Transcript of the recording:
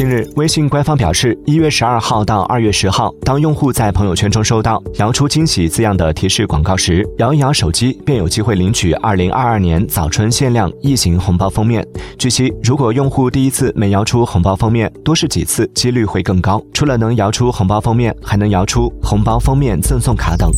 近日微信官方表示一月十二号到二月十号当用户在朋友圈中收到摇出惊喜字样的提示广告时摇一摇手机便有机会领取二零二二年早春限量异形红包封面。据悉如果用户第一次没摇出红包封面多试几次几率会更高。除了能摇出红包封面还能摇出红包封面赠送卡等。